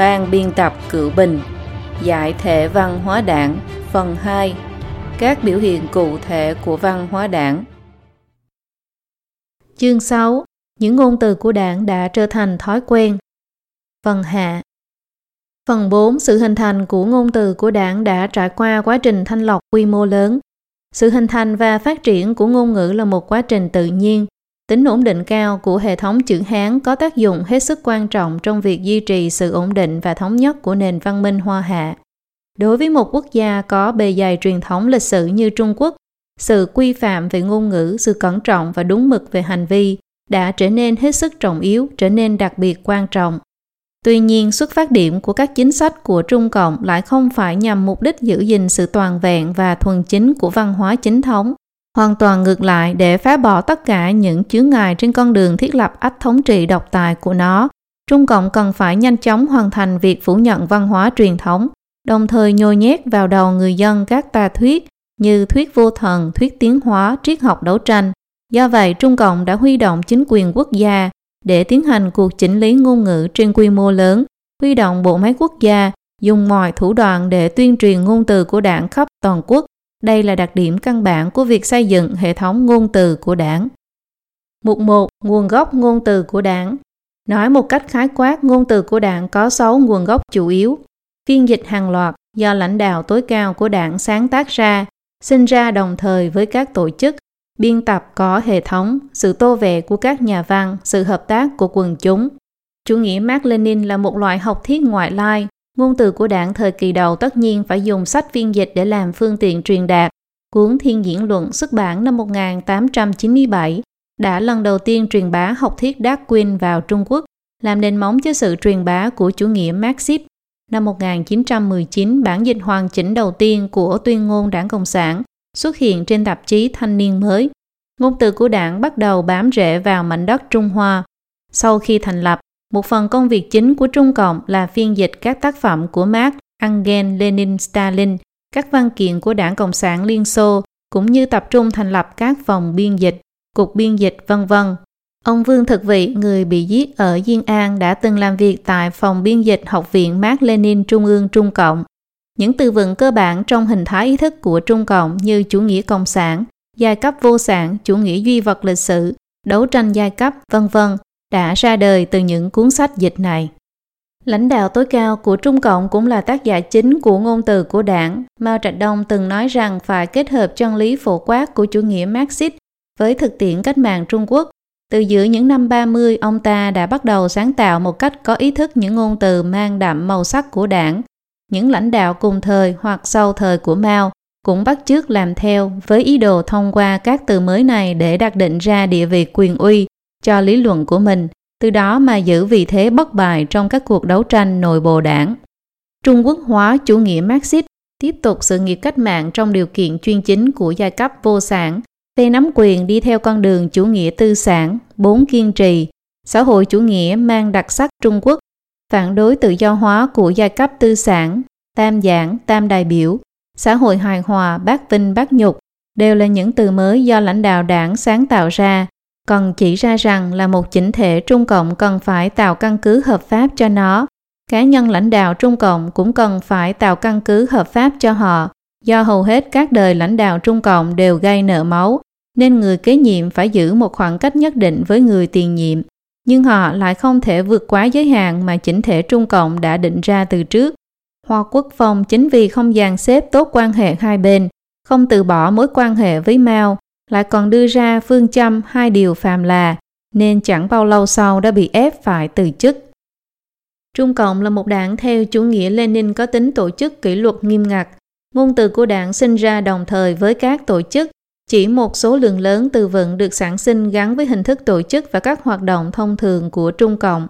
Ban biên tập Cựu Bình, Giải thể văn hóa đảng, Phần 2 Các biểu hiện cụ thể của văn hóa đảng. Chương 6 Những ngôn từ của đảng đã trở thành thói quen. Phần hạ. Phần 4 Sự hình thành của ngôn từ của đảng đã trải qua quá trình thanh lọc quy mô lớn. Sự hình thành và phát triển của ngôn ngữ là một quá trình tự nhiên. Tính ổn định cao của hệ thống chữ Hán có tác dụng hết sức quan trọng trong việc duy trì sự ổn định và thống nhất của nền văn minh Hoa Hạ. Đối với một quốc gia có bề dày truyền thống lịch sử như Trung Quốc, sự quy phạm về ngôn ngữ, sự cẩn trọng và đúng mực về hành vi đã trở nên hết sức trọng yếu, trở nên đặc biệt quan trọng. Tuy nhiên, xuất phát điểm của các chính sách của Trung Cộng lại không phải nhằm mục đích giữ gìn sự toàn vẹn và thuần chính của văn hóa chính thống, hoàn toàn ngược lại để phá bỏ tất cả những chướng ngại trên con đường thiết lập ách thống trị độc tài của nó. Trung Cộng cần phải nhanh chóng hoàn thành việc phủ nhận văn hóa truyền thống, đồng thời nhồi nhét vào đầu người dân các tà thuyết như thuyết vô thần, thuyết tiến hóa, triết học đấu tranh. Do vậy, Trung Cộng đã huy động chính quyền quốc gia để tiến hành cuộc chỉnh lý ngôn ngữ trên quy mô lớn, huy động bộ máy quốc gia, dùng mọi thủ đoạn để tuyên truyền ngôn từ của đảng khắp toàn quốc đây là đặc điểm căn bản của việc xây dựng hệ thống ngôn từ của đảng. Mục 1. Nguồn gốc ngôn từ của đảng Nói một cách khái quát, ngôn từ của đảng có 6 nguồn gốc chủ yếu. Phiên dịch hàng loạt do lãnh đạo tối cao của đảng sáng tác ra, sinh ra đồng thời với các tổ chức, biên tập có hệ thống, sự tô vẽ của các nhà văn, sự hợp tác của quần chúng. Chủ nghĩa Mark Lenin là một loại học thuyết ngoại lai Ngôn từ của đảng thời kỳ đầu tất nhiên phải dùng sách phiên dịch để làm phương tiện truyền đạt. Cuốn Thiên Diễn Luận xuất bản năm 1897 đã lần đầu tiên truyền bá học thuyết Darwin vào Trung Quốc, làm nền móng cho sự truyền bá của chủ nghĩa Marxist. Năm 1919, bản dịch hoàn chỉnh đầu tiên của tuyên ngôn đảng Cộng sản xuất hiện trên tạp chí Thanh niên mới. Ngôn từ của đảng bắt đầu bám rễ vào mảnh đất Trung Hoa. Sau khi thành lập, một phần công việc chính của Trung Cộng là phiên dịch các tác phẩm của Marx, Engels, Lenin, Stalin, các văn kiện của Đảng Cộng sản Liên Xô, cũng như tập trung thành lập các phòng biên dịch, cục biên dịch, vân vân. Ông Vương Thực Vị, người bị giết ở Diên An đã từng làm việc tại phòng biên dịch Học viện Mark Lenin Trung ương Trung Cộng. Những từ vựng cơ bản trong hình thái ý thức của Trung Cộng như chủ nghĩa cộng sản, giai cấp vô sản, chủ nghĩa duy vật lịch sử, đấu tranh giai cấp, vân vân đã ra đời từ những cuốn sách dịch này. Lãnh đạo tối cao của Trung Cộng cũng là tác giả chính của ngôn từ của đảng. Mao Trạch Đông từng nói rằng phải kết hợp chân lý phổ quát của chủ nghĩa Marxist với thực tiễn cách mạng Trung Quốc. Từ giữa những năm 30, ông ta đã bắt đầu sáng tạo một cách có ý thức những ngôn từ mang đậm màu sắc của đảng. Những lãnh đạo cùng thời hoặc sau thời của Mao cũng bắt chước làm theo với ý đồ thông qua các từ mới này để đặt định ra địa vị quyền uy cho lý luận của mình, từ đó mà giữ vị thế bất bại trong các cuộc đấu tranh nội bộ đảng. Trung Quốc hóa chủ nghĩa Marxist tiếp tục sự nghiệp cách mạng trong điều kiện chuyên chính của giai cấp vô sản, phe nắm quyền đi theo con đường chủ nghĩa tư sản, bốn kiên trì, xã hội chủ nghĩa mang đặc sắc Trung Quốc, phản đối tự do hóa của giai cấp tư sản, tam giảng, tam đại biểu, xã hội hài hòa, bác vinh, bác nhục, đều là những từ mới do lãnh đạo đảng sáng tạo ra còn chỉ ra rằng là một chỉnh thể Trung Cộng cần phải tạo căn cứ hợp pháp cho nó. Cá nhân lãnh đạo Trung Cộng cũng cần phải tạo căn cứ hợp pháp cho họ, do hầu hết các đời lãnh đạo Trung Cộng đều gây nợ máu, nên người kế nhiệm phải giữ một khoảng cách nhất định với người tiền nhiệm. Nhưng họ lại không thể vượt quá giới hạn mà chỉnh thể Trung Cộng đã định ra từ trước. Hoa Quốc Phong chính vì không dàn xếp tốt quan hệ hai bên, không từ bỏ mối quan hệ với Mao, lại còn đưa ra phương châm hai điều phàm là nên chẳng bao lâu sau đã bị ép phải từ chức. Trung Cộng là một đảng theo chủ nghĩa Lenin có tính tổ chức kỷ luật nghiêm ngặt. Ngôn từ của đảng sinh ra đồng thời với các tổ chức. Chỉ một số lượng lớn từ vựng được sản sinh gắn với hình thức tổ chức và các hoạt động thông thường của Trung Cộng.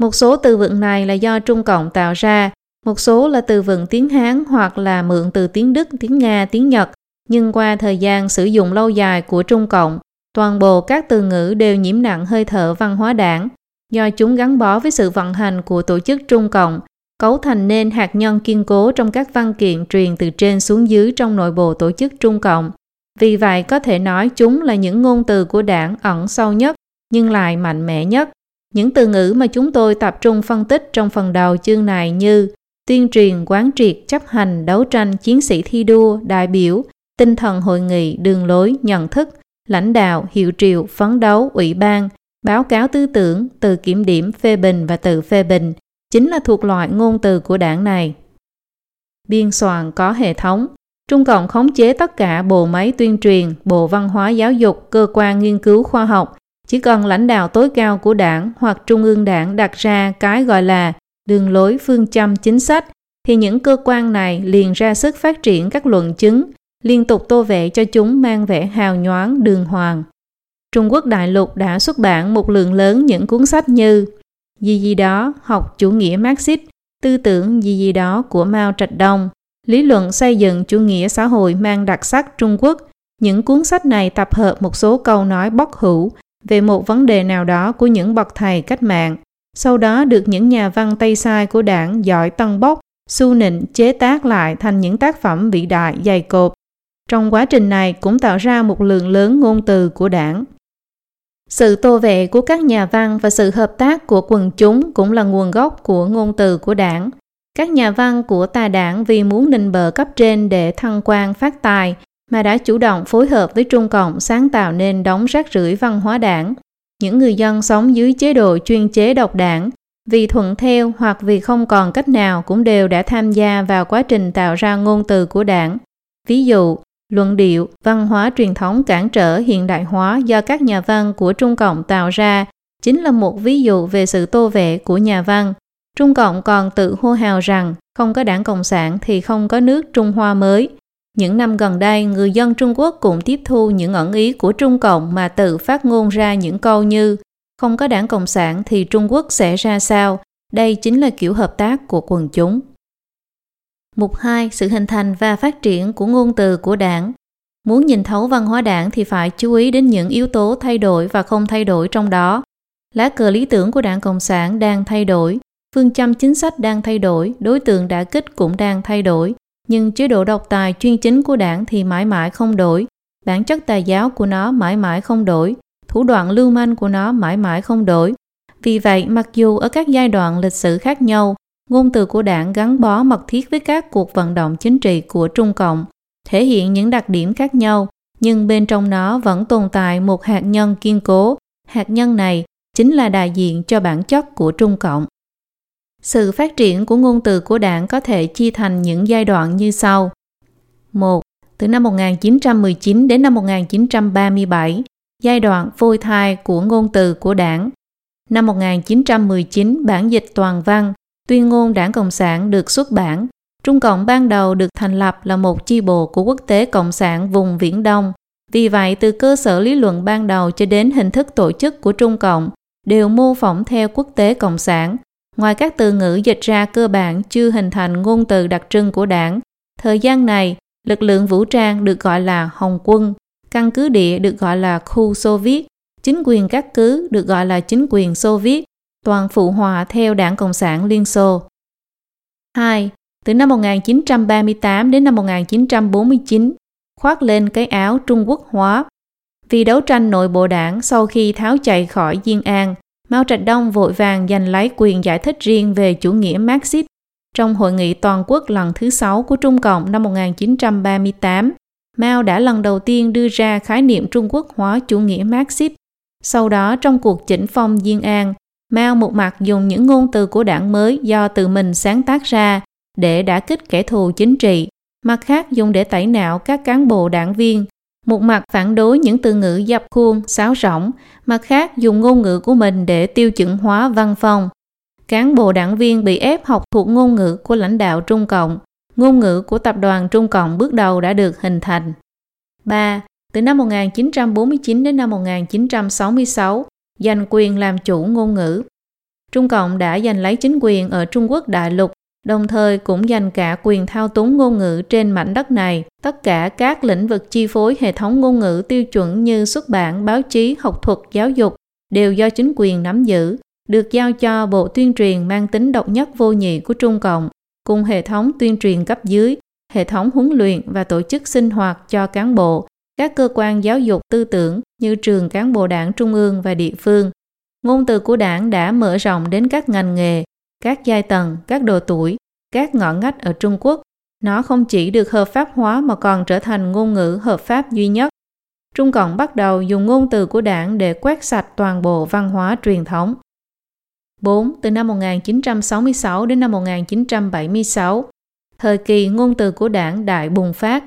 Một số từ vựng này là do Trung Cộng tạo ra, một số là từ vựng tiếng Hán hoặc là mượn từ tiếng Đức, tiếng Nga, tiếng Nhật nhưng qua thời gian sử dụng lâu dài của Trung Cộng, toàn bộ các từ ngữ đều nhiễm nặng hơi thở văn hóa đảng, do chúng gắn bó với sự vận hành của tổ chức Trung Cộng, cấu thành nên hạt nhân kiên cố trong các văn kiện truyền từ trên xuống dưới trong nội bộ tổ chức Trung Cộng. Vì vậy có thể nói chúng là những ngôn từ của đảng ẩn sâu nhất nhưng lại mạnh mẽ nhất. Những từ ngữ mà chúng tôi tập trung phân tích trong phần đầu chương này như tuyên truyền, quán triệt, chấp hành, đấu tranh, chiến sĩ thi đua, đại biểu, tinh thần hội nghị, đường lối, nhận thức, lãnh đạo, hiệu triệu, phấn đấu, ủy ban, báo cáo tư tưởng, từ kiểm điểm, phê bình và tự phê bình, chính là thuộc loại ngôn từ của đảng này. Biên soạn có hệ thống. Trung Cộng khống chế tất cả bộ máy tuyên truyền, bộ văn hóa giáo dục, cơ quan nghiên cứu khoa học. Chỉ cần lãnh đạo tối cao của đảng hoặc trung ương đảng đặt ra cái gọi là đường lối phương châm chính sách, thì những cơ quan này liền ra sức phát triển các luận chứng, liên tục tô vẽ cho chúng mang vẻ hào nhoáng đường hoàng. Trung Quốc đại lục đã xuất bản một lượng lớn những cuốn sách như Gì gì đó, học chủ nghĩa Marxist, tư tưởng gì gì đó của Mao Trạch Đông, lý luận xây dựng chủ nghĩa xã hội mang đặc sắc Trung Quốc. Những cuốn sách này tập hợp một số câu nói bóc hữu về một vấn đề nào đó của những bậc thầy cách mạng, sau đó được những nhà văn Tây Sai của đảng giỏi tân bốc, su nịnh chế tác lại thành những tác phẩm vĩ đại dày cộp. Trong quá trình này cũng tạo ra một lượng lớn ngôn từ của đảng. Sự tô vẽ của các nhà văn và sự hợp tác của quần chúng cũng là nguồn gốc của ngôn từ của đảng. Các nhà văn của tà đảng vì muốn nịnh bờ cấp trên để thăng quan phát tài mà đã chủ động phối hợp với Trung Cộng sáng tạo nên đống rác rưởi văn hóa đảng. Những người dân sống dưới chế độ chuyên chế độc đảng, vì thuận theo hoặc vì không còn cách nào cũng đều đã tham gia vào quá trình tạo ra ngôn từ của đảng. Ví dụ, luận điệu, văn hóa truyền thống cản trở hiện đại hóa do các nhà văn của Trung Cộng tạo ra chính là một ví dụ về sự tô vẽ của nhà văn. Trung Cộng còn tự hô hào rằng không có đảng Cộng sản thì không có nước Trung Hoa mới. Những năm gần đây, người dân Trung Quốc cũng tiếp thu những ẩn ý của Trung Cộng mà tự phát ngôn ra những câu như không có đảng Cộng sản thì Trung Quốc sẽ ra sao? Đây chính là kiểu hợp tác của quần chúng. Mục 2. Sự hình thành và phát triển của ngôn từ của đảng. Muốn nhìn thấu văn hóa đảng thì phải chú ý đến những yếu tố thay đổi và không thay đổi trong đó. Lá cờ lý tưởng của đảng Cộng sản đang thay đổi, phương châm chính sách đang thay đổi, đối tượng đã kích cũng đang thay đổi, nhưng chế độ độc tài chuyên chính của đảng thì mãi mãi không đổi, bản chất tà giáo của nó mãi mãi không đổi, thủ đoạn lưu manh của nó mãi mãi không đổi. Vì vậy, mặc dù ở các giai đoạn lịch sử khác nhau, ngôn từ của đảng gắn bó mật thiết với các cuộc vận động chính trị của Trung Cộng, thể hiện những đặc điểm khác nhau, nhưng bên trong nó vẫn tồn tại một hạt nhân kiên cố. Hạt nhân này chính là đại diện cho bản chất của Trung Cộng. Sự phát triển của ngôn từ của đảng có thể chia thành những giai đoạn như sau. 1. Từ năm 1919 đến năm 1937, giai đoạn phôi thai của ngôn từ của đảng. Năm 1919, bản dịch toàn văn, tuyên ngôn đảng Cộng sản được xuất bản. Trung Cộng ban đầu được thành lập là một chi bộ của quốc tế Cộng sản vùng Viễn Đông. Vì vậy, từ cơ sở lý luận ban đầu cho đến hình thức tổ chức của Trung Cộng đều mô phỏng theo quốc tế Cộng sản. Ngoài các từ ngữ dịch ra cơ bản chưa hình thành ngôn từ đặc trưng của đảng, thời gian này, lực lượng vũ trang được gọi là Hồng quân, căn cứ địa được gọi là khu Xô Viết, chính quyền các cứ được gọi là chính quyền Xô Viết, toàn phụ hòa theo Đảng Cộng sản Liên Xô. 2. Từ năm 1938 đến năm 1949, khoác lên cái áo Trung Quốc hóa. Vì đấu tranh nội bộ đảng sau khi tháo chạy khỏi Diên An, Mao Trạch Đông vội vàng giành lấy quyền giải thích riêng về chủ nghĩa Marxist trong hội nghị toàn quốc lần thứ 6 của Trung Cộng năm 1938. Mao đã lần đầu tiên đưa ra khái niệm Trung Quốc hóa chủ nghĩa Marxist. Sau đó trong cuộc chỉnh phong Diên An, Mao một mặt dùng những ngôn từ của đảng mới do tự mình sáng tác ra để đả kích kẻ thù chính trị, mặt khác dùng để tẩy não các cán bộ đảng viên, một mặt phản đối những từ ngữ dập khuôn, sáo rỗng, mặt khác dùng ngôn ngữ của mình để tiêu chuẩn hóa văn phòng. Cán bộ đảng viên bị ép học thuộc ngôn ngữ của lãnh đạo Trung Cộng, ngôn ngữ của tập đoàn Trung Cộng bước đầu đã được hình thành. 3. Từ năm 1949 đến năm 1966, giành quyền làm chủ ngôn ngữ. Trung Cộng đã giành lấy chính quyền ở Trung Quốc đại lục, đồng thời cũng giành cả quyền thao túng ngôn ngữ trên mảnh đất này. Tất cả các lĩnh vực chi phối hệ thống ngôn ngữ tiêu chuẩn như xuất bản, báo chí, học thuật, giáo dục đều do chính quyền nắm giữ, được giao cho Bộ Tuyên truyền mang tính độc nhất vô nhị của Trung Cộng, cùng hệ thống tuyên truyền cấp dưới, hệ thống huấn luyện và tổ chức sinh hoạt cho cán bộ, các cơ quan giáo dục tư tưởng như trường cán bộ đảng trung ương và địa phương. Ngôn từ của đảng đã mở rộng đến các ngành nghề, các giai tầng, các độ tuổi, các ngõ ngách ở Trung Quốc. Nó không chỉ được hợp pháp hóa mà còn trở thành ngôn ngữ hợp pháp duy nhất. Trung Cộng bắt đầu dùng ngôn từ của đảng để quét sạch toàn bộ văn hóa truyền thống. 4. Từ năm 1966 đến năm 1976, thời kỳ ngôn từ của đảng đại bùng phát.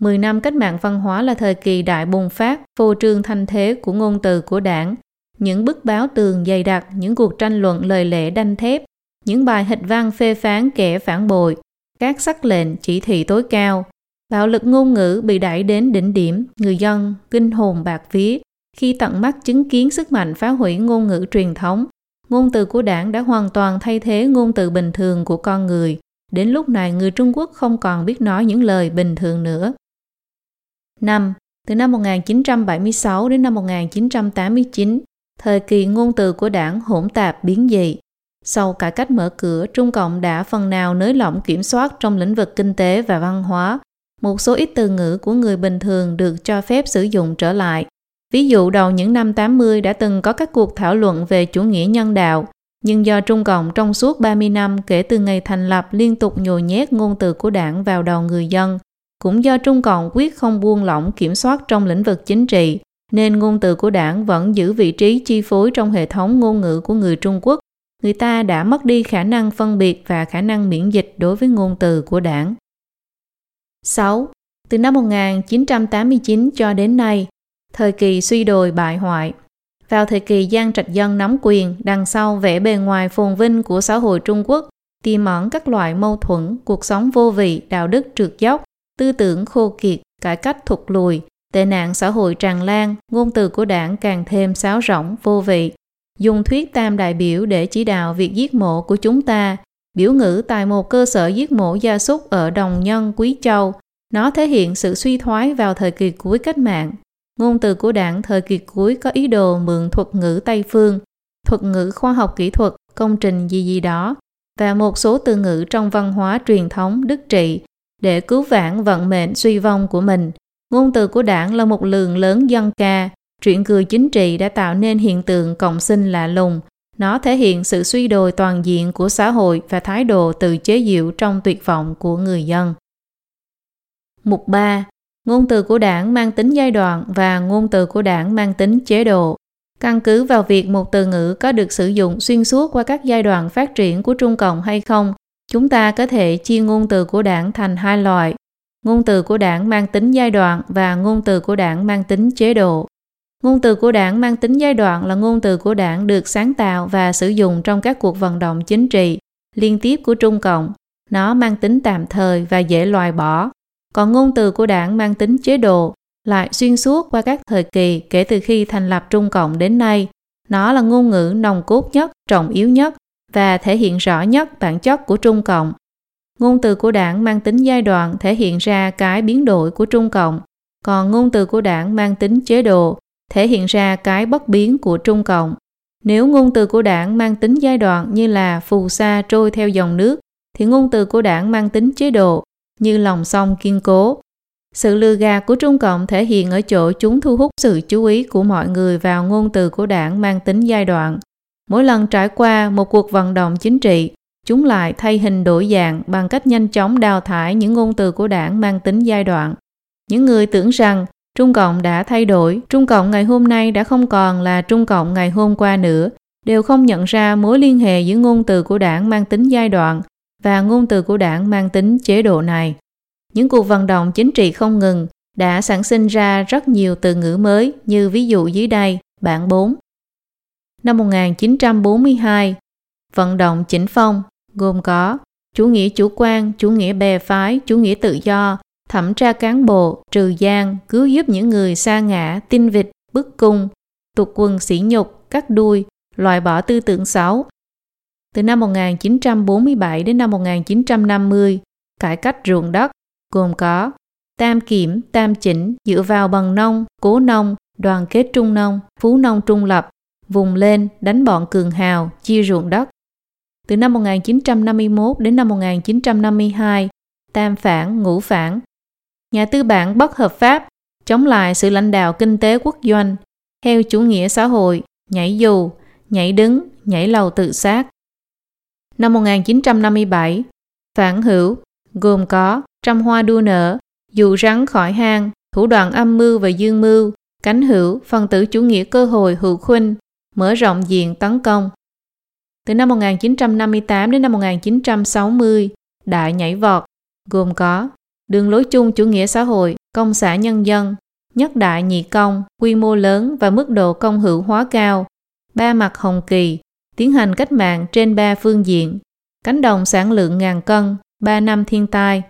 10 năm cách mạng văn hóa là thời kỳ đại bùng phát, phô trương thanh thế của ngôn từ của đảng. Những bức báo tường dày đặc, những cuộc tranh luận lời lẽ đanh thép, những bài hịch văn phê phán kẻ phản bội, các sắc lệnh chỉ thị tối cao. Bạo lực ngôn ngữ bị đẩy đến đỉnh điểm, người dân kinh hồn bạc vía khi tận mắt chứng kiến sức mạnh phá hủy ngôn ngữ truyền thống. Ngôn từ của đảng đã hoàn toàn thay thế ngôn từ bình thường của con người. Đến lúc này người Trung Quốc không còn biết nói những lời bình thường nữa. 5. Từ năm 1976 đến năm 1989, thời kỳ ngôn từ của đảng hỗn tạp biến dị. Sau cải cách mở cửa, Trung Cộng đã phần nào nới lỏng kiểm soát trong lĩnh vực kinh tế và văn hóa. Một số ít từ ngữ của người bình thường được cho phép sử dụng trở lại. Ví dụ đầu những năm 80 đã từng có các cuộc thảo luận về chủ nghĩa nhân đạo, nhưng do Trung Cộng trong suốt 30 năm kể từ ngày thành lập liên tục nhồi nhét ngôn từ của đảng vào đầu người dân, cũng do Trung Cộng quyết không buông lỏng kiểm soát trong lĩnh vực chính trị, nên ngôn từ của đảng vẫn giữ vị trí chi phối trong hệ thống ngôn ngữ của người Trung Quốc. Người ta đã mất đi khả năng phân biệt và khả năng miễn dịch đối với ngôn từ của đảng. 6. Từ năm 1989 cho đến nay, thời kỳ suy đồi bại hoại, vào thời kỳ Giang Trạch Dân nắm quyền, đằng sau vẻ bề ngoài phồn vinh của xã hội Trung Quốc, tiềm ẩn các loại mâu thuẫn, cuộc sống vô vị, đạo đức trượt dốc, tư tưởng khô kiệt, cải cách thụt lùi, tệ nạn xã hội tràn lan, ngôn từ của đảng càng thêm sáo rỗng, vô vị. Dùng thuyết tam đại biểu để chỉ đạo việc giết mổ của chúng ta, biểu ngữ tại một cơ sở giết mổ gia súc ở Đồng Nhân, Quý Châu. Nó thể hiện sự suy thoái vào thời kỳ cuối cách mạng. Ngôn từ của đảng thời kỳ cuối có ý đồ mượn thuật ngữ Tây Phương, thuật ngữ khoa học kỹ thuật, công trình gì gì đó, và một số từ ngữ trong văn hóa truyền thống đức trị để cứu vãn vận mệnh suy vong của mình. Ngôn từ của đảng là một lượng lớn dân ca, chuyện cười chính trị đã tạo nên hiện tượng cộng sinh lạ lùng. Nó thể hiện sự suy đồi toàn diện của xã hội và thái độ tự chế diệu trong tuyệt vọng của người dân. Mục 3. Ngôn từ của đảng mang tính giai đoạn và ngôn từ của đảng mang tính chế độ. Căn cứ vào việc một từ ngữ có được sử dụng xuyên suốt qua các giai đoạn phát triển của Trung Cộng hay không, chúng ta có thể chia ngôn từ của đảng thành hai loại. Ngôn từ của đảng mang tính giai đoạn và ngôn từ của đảng mang tính chế độ. Ngôn từ của đảng mang tính giai đoạn là ngôn từ của đảng được sáng tạo và sử dụng trong các cuộc vận động chính trị liên tiếp của Trung Cộng. Nó mang tính tạm thời và dễ loại bỏ. Còn ngôn từ của đảng mang tính chế độ lại xuyên suốt qua các thời kỳ kể từ khi thành lập Trung Cộng đến nay. Nó là ngôn ngữ nòng cốt nhất, trọng yếu nhất và thể hiện rõ nhất bản chất của Trung Cộng. Ngôn từ của đảng mang tính giai đoạn thể hiện ra cái biến đổi của Trung Cộng, còn ngôn từ của đảng mang tính chế độ thể hiện ra cái bất biến của Trung Cộng. Nếu ngôn từ của đảng mang tính giai đoạn như là phù sa trôi theo dòng nước, thì ngôn từ của đảng mang tính chế độ như lòng sông kiên cố. Sự lừa gạt của Trung Cộng thể hiện ở chỗ chúng thu hút sự chú ý của mọi người vào ngôn từ của đảng mang tính giai đoạn. Mỗi lần trải qua một cuộc vận động chính trị, chúng lại thay hình đổi dạng bằng cách nhanh chóng đào thải những ngôn từ của đảng mang tính giai đoạn. Những người tưởng rằng Trung Cộng đã thay đổi, Trung Cộng ngày hôm nay đã không còn là Trung Cộng ngày hôm qua nữa, đều không nhận ra mối liên hệ giữa ngôn từ của đảng mang tính giai đoạn và ngôn từ của đảng mang tính chế độ này. Những cuộc vận động chính trị không ngừng đã sản sinh ra rất nhiều từ ngữ mới như ví dụ dưới đây, bản 4. Năm 1942, vận động chỉnh phong gồm có chủ nghĩa chủ quan, chủ nghĩa bè phái, chủ nghĩa tự do, thẩm tra cán bộ, trừ gian, cứu giúp những người xa ngã, tinh vịt, bức cung, tục quần sỉ nhục, cắt đuôi, loại bỏ tư tưởng xấu. Từ năm 1947 đến năm 1950, cải cách ruộng đất gồm có tam kiểm, tam chỉnh, dựa vào bằng nông, cố nông, đoàn kết trung nông, phú nông trung lập, vùng lên, đánh bọn cường hào, chia ruộng đất. Từ năm 1951 đến năm 1952, tam phản, ngũ phản, nhà tư bản bất hợp pháp, chống lại sự lãnh đạo kinh tế quốc doanh, theo chủ nghĩa xã hội, nhảy dù, nhảy đứng, nhảy lầu tự sát. Năm 1957, phản hữu gồm có trăm hoa đua nở, dù rắn khỏi hang, thủ đoạn âm mưu và dương mưu, cánh hữu, phần tử chủ nghĩa cơ hội hữu khuynh, mở rộng diện tấn công. Từ năm 1958 đến năm 1960, đại nhảy vọt, gồm có đường lối chung chủ nghĩa xã hội, công xã nhân dân, nhất đại nhị công, quy mô lớn và mức độ công hữu hóa cao, ba mặt hồng kỳ, tiến hành cách mạng trên ba phương diện, cánh đồng sản lượng ngàn cân, ba năm thiên tai.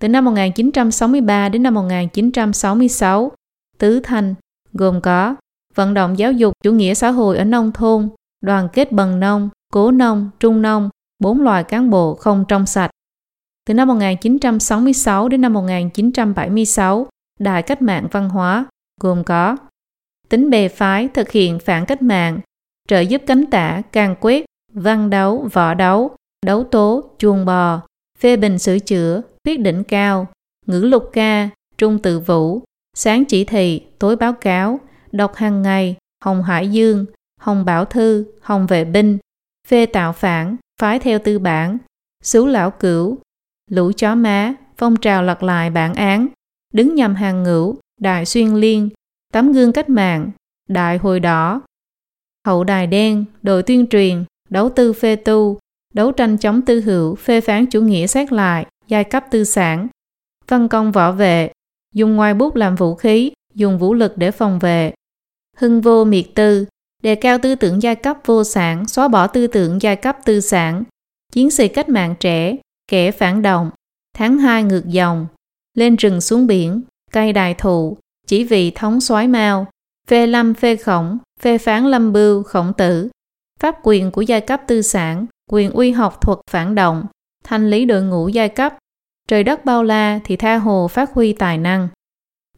Từ năm 1963 đến năm 1966, Tứ Thanh gồm có vận động giáo dục chủ nghĩa xã hội ở nông thôn, đoàn kết bần nông, cố nông, trung nông, bốn loại cán bộ không trong sạch. Từ năm 1966 đến năm 1976, Đại cách mạng văn hóa gồm có tính bề phái thực hiện phản cách mạng, trợ giúp cánh tả, càng quyết văn đấu, võ đấu, đấu tố, chuồng bò, phê bình sửa chữa, quyết định cao, ngữ lục ca, trung tự vũ, sáng chỉ thị, tối báo cáo, đọc hàng ngày, hồng hải dương, hồng bảo thư, hồng vệ binh, phê tạo phản, phái theo tư bản, xú lão cửu, lũ chó má, phong trào lật lại bản án, đứng nhằm hàng ngũ, đại xuyên liên, tấm gương cách mạng, đại hồi đỏ, hậu đài đen, đội tuyên truyền, đấu tư phê tu, đấu tranh chống tư hữu, phê phán chủ nghĩa xét lại, giai cấp tư sản, phân công võ vệ, dùng ngoài bút làm vũ khí, dùng vũ lực để phòng vệ. Hưng vô miệt tư, đề cao tư tưởng giai cấp vô sản, xóa bỏ tư tưởng giai cấp tư sản, chiến sĩ cách mạng trẻ, kẻ phản động, tháng 2 ngược dòng, lên rừng xuống biển, cây đại thụ, chỉ vì thống soái mao, phê lâm phê khổng, phê phán lâm bưu, khổng tử, pháp quyền của giai cấp tư sản, quyền uy học thuật phản động, thanh lý đội ngũ giai cấp, trời đất bao la thì tha hồ phát huy tài năng.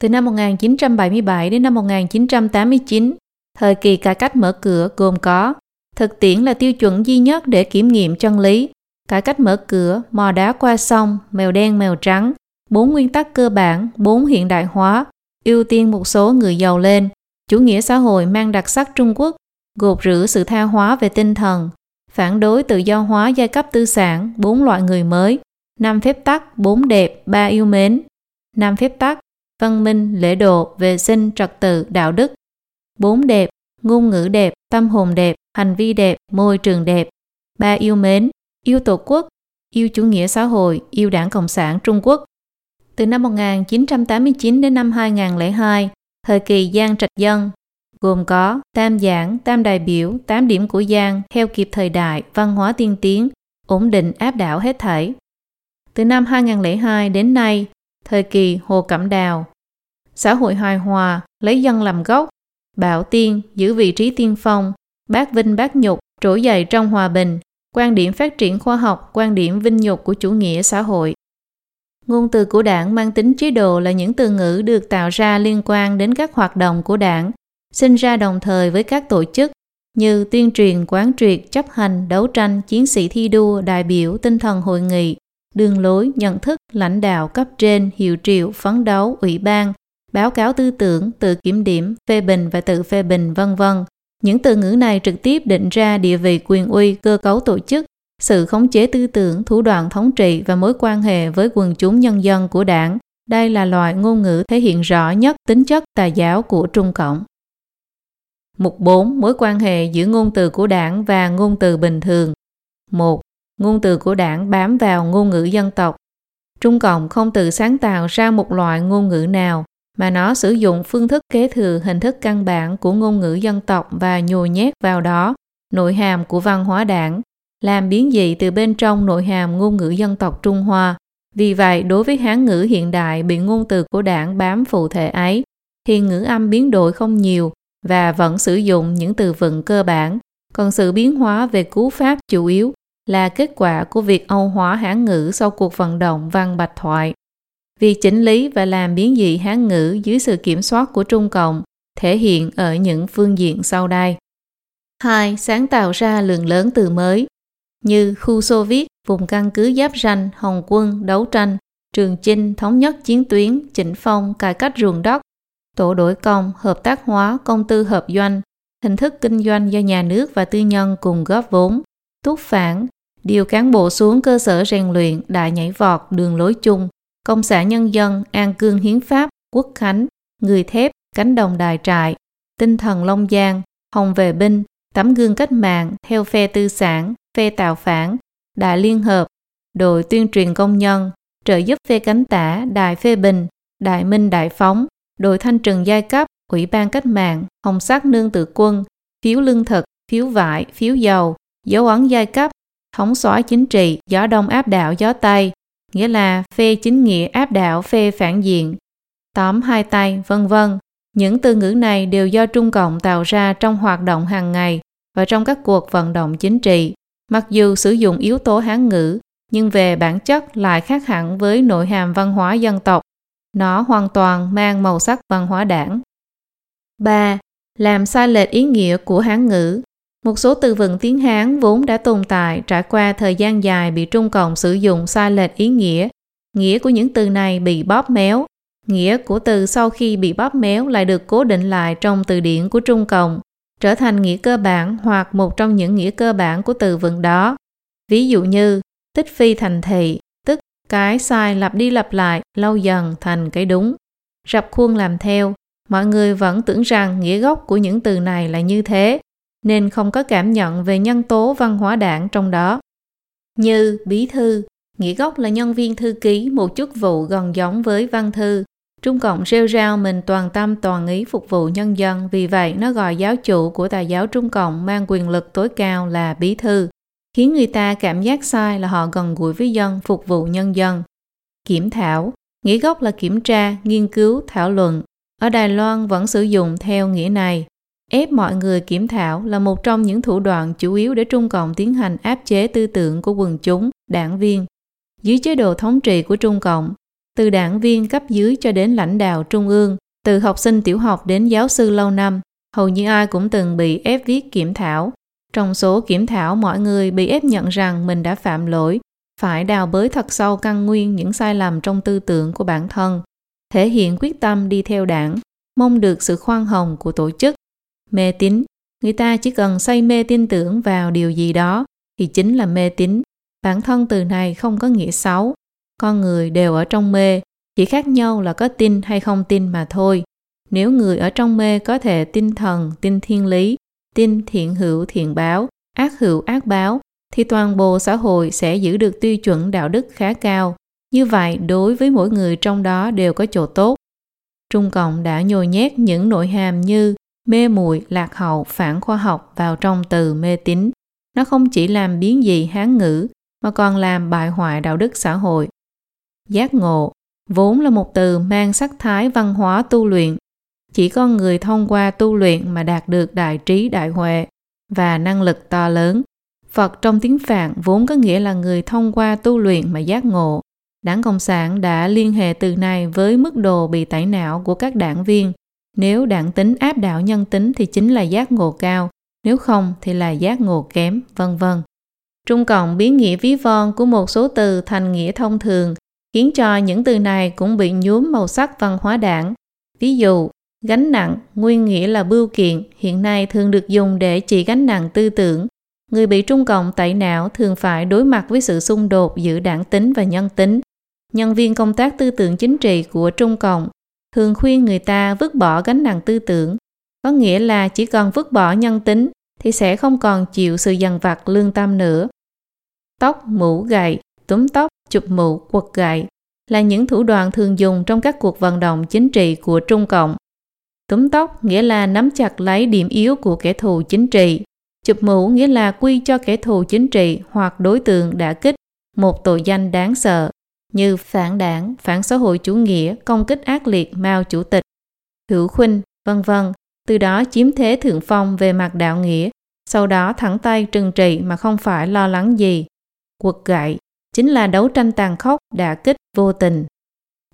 Từ năm 1977 đến năm 1989, thời kỳ cải cách mở cửa gồm có thực tiễn là tiêu chuẩn duy nhất để kiểm nghiệm chân lý, cải cách mở cửa, mò đá qua sông, mèo đen mèo trắng, bốn nguyên tắc cơ bản, bốn hiện đại hóa, ưu tiên một số người giàu lên, chủ nghĩa xã hội mang đặc sắc Trung Quốc, gột rửa sự tha hóa về tinh thần, phản đối tự do hóa giai cấp tư sản, bốn loại người mới, năm phép tắc, bốn đẹp, ba yêu mến, năm phép tắc, văn minh, lễ độ, vệ sinh, trật tự, đạo đức, bốn đẹp, ngôn ngữ đẹp, tâm hồn đẹp, hành vi đẹp, môi trường đẹp, ba yêu mến, yêu tổ quốc, yêu chủ nghĩa xã hội, yêu đảng Cộng sản Trung Quốc. Từ năm 1989 đến năm 2002, thời kỳ Giang Trạch Dân, gồm có tam giảng, tam đại biểu, tám điểm của Giang theo kịp thời đại, văn hóa tiên tiến, ổn định áp đảo hết thảy. Từ năm 2002 đến nay, thời kỳ Hồ Cẩm Đào, xã hội hài hòa, lấy dân làm gốc, bảo tiên, giữ vị trí tiên phong, bác vinh bác nhục, trỗi dậy trong hòa bình, quan điểm phát triển khoa học, quan điểm vinh nhục của chủ nghĩa xã hội. Ngôn từ của đảng mang tính chế độ là những từ ngữ được tạo ra liên quan đến các hoạt động của đảng, sinh ra đồng thời với các tổ chức như tuyên truyền, quán triệt, chấp hành, đấu tranh, chiến sĩ thi đua, đại biểu, tinh thần hội nghị, đường lối, nhận thức, lãnh đạo cấp trên, hiệu triệu, phấn đấu, ủy ban, báo cáo tư tưởng, tự kiểm điểm, phê bình và tự phê bình, vân vân. Những từ ngữ này trực tiếp định ra địa vị quyền uy, cơ cấu tổ chức, sự khống chế tư tưởng, thủ đoạn thống trị và mối quan hệ với quần chúng nhân dân của đảng. Đây là loại ngôn ngữ thể hiện rõ nhất tính chất tà giáo của Trung Cộng. Mục 4. Mối quan hệ giữa ngôn từ của đảng và ngôn từ bình thường. 1. Ngôn từ của đảng bám vào ngôn ngữ dân tộc. Trung Cộng không tự sáng tạo ra một loại ngôn ngữ nào, mà nó sử dụng phương thức kế thừa hình thức căn bản của ngôn ngữ dân tộc và nhồi nhét vào đó nội hàm của văn hóa đảng, làm biến dị từ bên trong nội hàm ngôn ngữ dân tộc Trung Hoa. Vì vậy, đối với Hán ngữ hiện đại bị ngôn từ của đảng bám phụ thể ấy, thì ngữ âm biến đổi không nhiều và vẫn sử dụng những từ vựng cơ bản, còn sự biến hóa về cú pháp chủ yếu là kết quả của việc Âu hóa Hán ngữ sau cuộc vận động văn bạch thoại. Việc chỉnh lý và làm biến dị Hán ngữ dưới sự kiểm soát của Trung Cộng thể hiện ở những phương diện sau đây. 2. Sáng tạo ra lượng lớn từ mới như khu Xô Viết, vùng căn cứ giáp ranh, Hồng quân, đấu tranh, trường chinh, thống nhất chiến tuyến, chỉnh phong, cải cách ruộng đất, tổ đổi công, hợp tác hóa, công tư hợp doanh, hình thức kinh doanh do nhà nước và tư nhân cùng góp vốn, túc phản, điều cán bộ xuống cơ sở rèn luyện, đại nhảy vọt, đường lối chung, công xã nhân dân, an cương hiến pháp, quốc khánh, người thép, cánh đồng đài trại, tinh thần Long Giang, hồng về binh, tấm gương cách mạng theo phe tư sản, phe tào phản, đại liên hợp, đội tuyên truyền công nhân, trợ giúp phe cánh tả, đài phê bình, đại minh đại phóng, đội thanh trừng giai cấp, ủy ban cách mạng, hồng sắc nương tự quân, phiếu lương thực, phiếu vải, phiếu dầu, dấu ấn giai cấp, thống soái chính trị, gió đông áp đảo gió tây, nghĩa là phe chính nghĩa áp đảo phe phản diện, tóm hai tay, vân vân. Những từ ngữ này đều do Trung Cộng tạo ra trong hoạt động hàng ngày và trong các cuộc vận động chính trị. Mặc dù sử dụng yếu tố Hán ngữ, nhưng về bản chất lại khác hẳn với nội hàm văn hóa dân tộc. Nó hoàn toàn mang màu sắc văn hóa đảng. 3. Làm sai lệch ý nghĩa của Hán ngữ một số từ vựng tiếng Hán vốn đã tồn tại trải qua thời gian dài bị Trung Cộng sử dụng sai lệch ý nghĩa. Nghĩa của những từ này bị bóp méo. Nghĩa của từ sau khi bị bóp méo lại được cố định lại trong từ điển của Trung Cộng, trở thành nghĩa cơ bản hoặc một trong những nghĩa cơ bản của từ vựng đó. Ví dụ như tích phi thành thị, tức cái sai lặp đi lặp lại lâu dần thành cái đúng. Rập khuôn làm theo, mọi người vẫn tưởng rằng nghĩa gốc của những từ này là như thế, nên không có cảm nhận về nhân tố văn hóa đảng trong đó. Như bí thư, nghĩa gốc là nhân viên thư ký một chức vụ gần giống với văn thư. Trung Cộng rêu rao mình toàn tâm toàn ý phục vụ nhân dân, vì vậy nó gọi giáo chủ của tà giáo Trung Cộng mang quyền lực tối cao là bí thư, khiến người ta cảm giác sai là họ gần gũi với dân, phục vụ nhân dân. Kiểm thảo, nghĩa gốc là kiểm tra, nghiên cứu, thảo luận. Ở Đài Loan vẫn sử dụng theo nghĩa này. Ép mọi người kiểm thảo là một trong những thủ đoạn chủ yếu để Trung Cộng tiến hành áp chế tư tưởng của quần chúng, đảng viên. Dưới chế độ thống trị của Trung Cộng, từ đảng viên cấp dưới cho đến lãnh đạo trung ương, từ học sinh tiểu học đến giáo sư lâu năm, hầu như ai cũng từng bị ép viết kiểm thảo. Trong số kiểm thảo, mọi người bị ép nhận rằng mình đã phạm lỗi, phải đào bới thật sâu căn nguyên những sai lầm trong tư tưởng của bản thân, thể hiện quyết tâm đi theo đảng, mong được sự khoan hồng của tổ chức Mê tín, người ta chỉ cần say mê tin tưởng vào điều gì đó thì chính là mê tín. Bản thân từ này không có nghĩa xấu. Con người đều ở trong mê, chỉ khác nhau là có tin hay không tin mà thôi. Nếu người ở trong mê có thể tin thần, tin thiên lý, tin thiện hữu thiện báo, ác hữu ác báo, thì toàn bộ xã hội sẽ giữ được tiêu chuẩn đạo đức khá cao. Như vậy, đối với mỗi người trong đó đều có chỗ tốt. Trung Cộng đã nhồi nhét những nội hàm như mê muội, lạc hậu, phản khoa học vào trong từ mê tín. Nó không chỉ làm biến dị hán ngữ, mà còn làm bại hoại đạo đức xã hội. Giác ngộ vốn là một từ mang sắc thái văn hóa tu luyện. Chỉ có người thông qua tu luyện mà đạt được đại trí đại huệ và năng lực to lớn. Phật trong tiếng phạn vốn có nghĩa là người thông qua tu luyện mà giác ngộ. Đảng cộng sản đã liên hệ từ này với mức độ bị tẩy não của các đảng viên nếu đảng tính áp đảo nhân tính thì chính là giác ngộ cao, nếu không thì là giác ngộ kém, vân vân. Trung Cộng biến nghĩa ví von của một số từ thành nghĩa thông thường, khiến cho những từ này cũng bị nhuốm màu sắc văn hóa đảng. Ví dụ, gánh nặng, nguyên nghĩa là bưu kiện, hiện nay thường được dùng để chỉ gánh nặng tư tưởng. Người bị Trung Cộng tẩy não thường phải đối mặt với sự xung đột giữa đảng tính và nhân tính. Nhân viên công tác tư tưởng chính trị của Trung Cộng thường khuyên người ta vứt bỏ gánh nặng tư tưởng, có nghĩa là chỉ cần vứt bỏ nhân tính thì sẽ không còn chịu sự dằn vặt lương tâm nữa. Tóc, mũ, gậy, túm tóc, chụp mũ, quật gậy là những thủ đoạn thường dùng trong các cuộc vận động chính trị của Trung Cộng. Túm tóc nghĩa là nắm chặt lấy điểm yếu của kẻ thù chính trị. Chụp mũ nghĩa là quy cho kẻ thù chính trị hoặc đối tượng đã kích một tội danh đáng sợ như phản đảng, phản xã hội chủ nghĩa, công kích ác liệt Mao Chủ tịch, hữu khuynh, vân vân, từ đó chiếm thế thượng phong về mặt đạo nghĩa, sau đó thẳng tay trừng trị mà không phải lo lắng gì. Quật gậy chính là đấu tranh tàn khốc, đả kích vô tình.